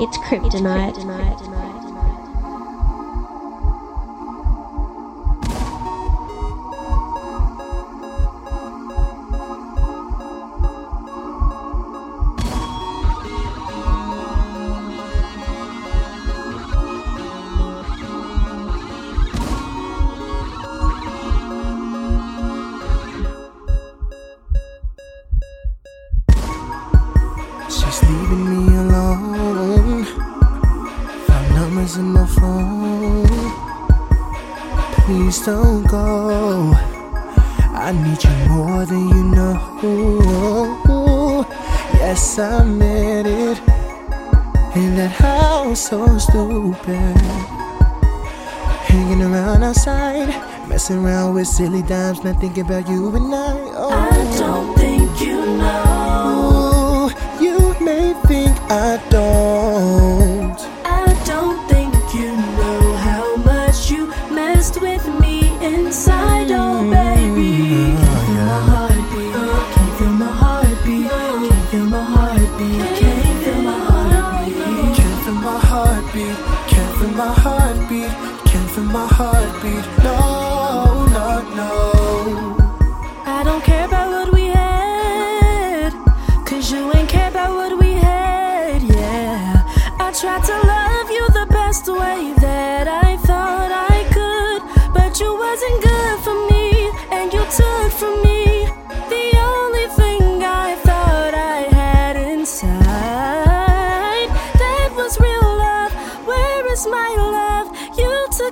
It's Cryptonite. It's Cryptonite. She's leaving Please don't go. I need you more than you know. Yes, I made it. In that house so stupid. Hanging around outside, messing around with silly dimes, not thinking about you and I. Oh. I don't think you know. You may think I don't. Can't feel my heartbeat, can't feel my heartbeat, no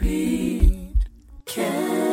repeat. Can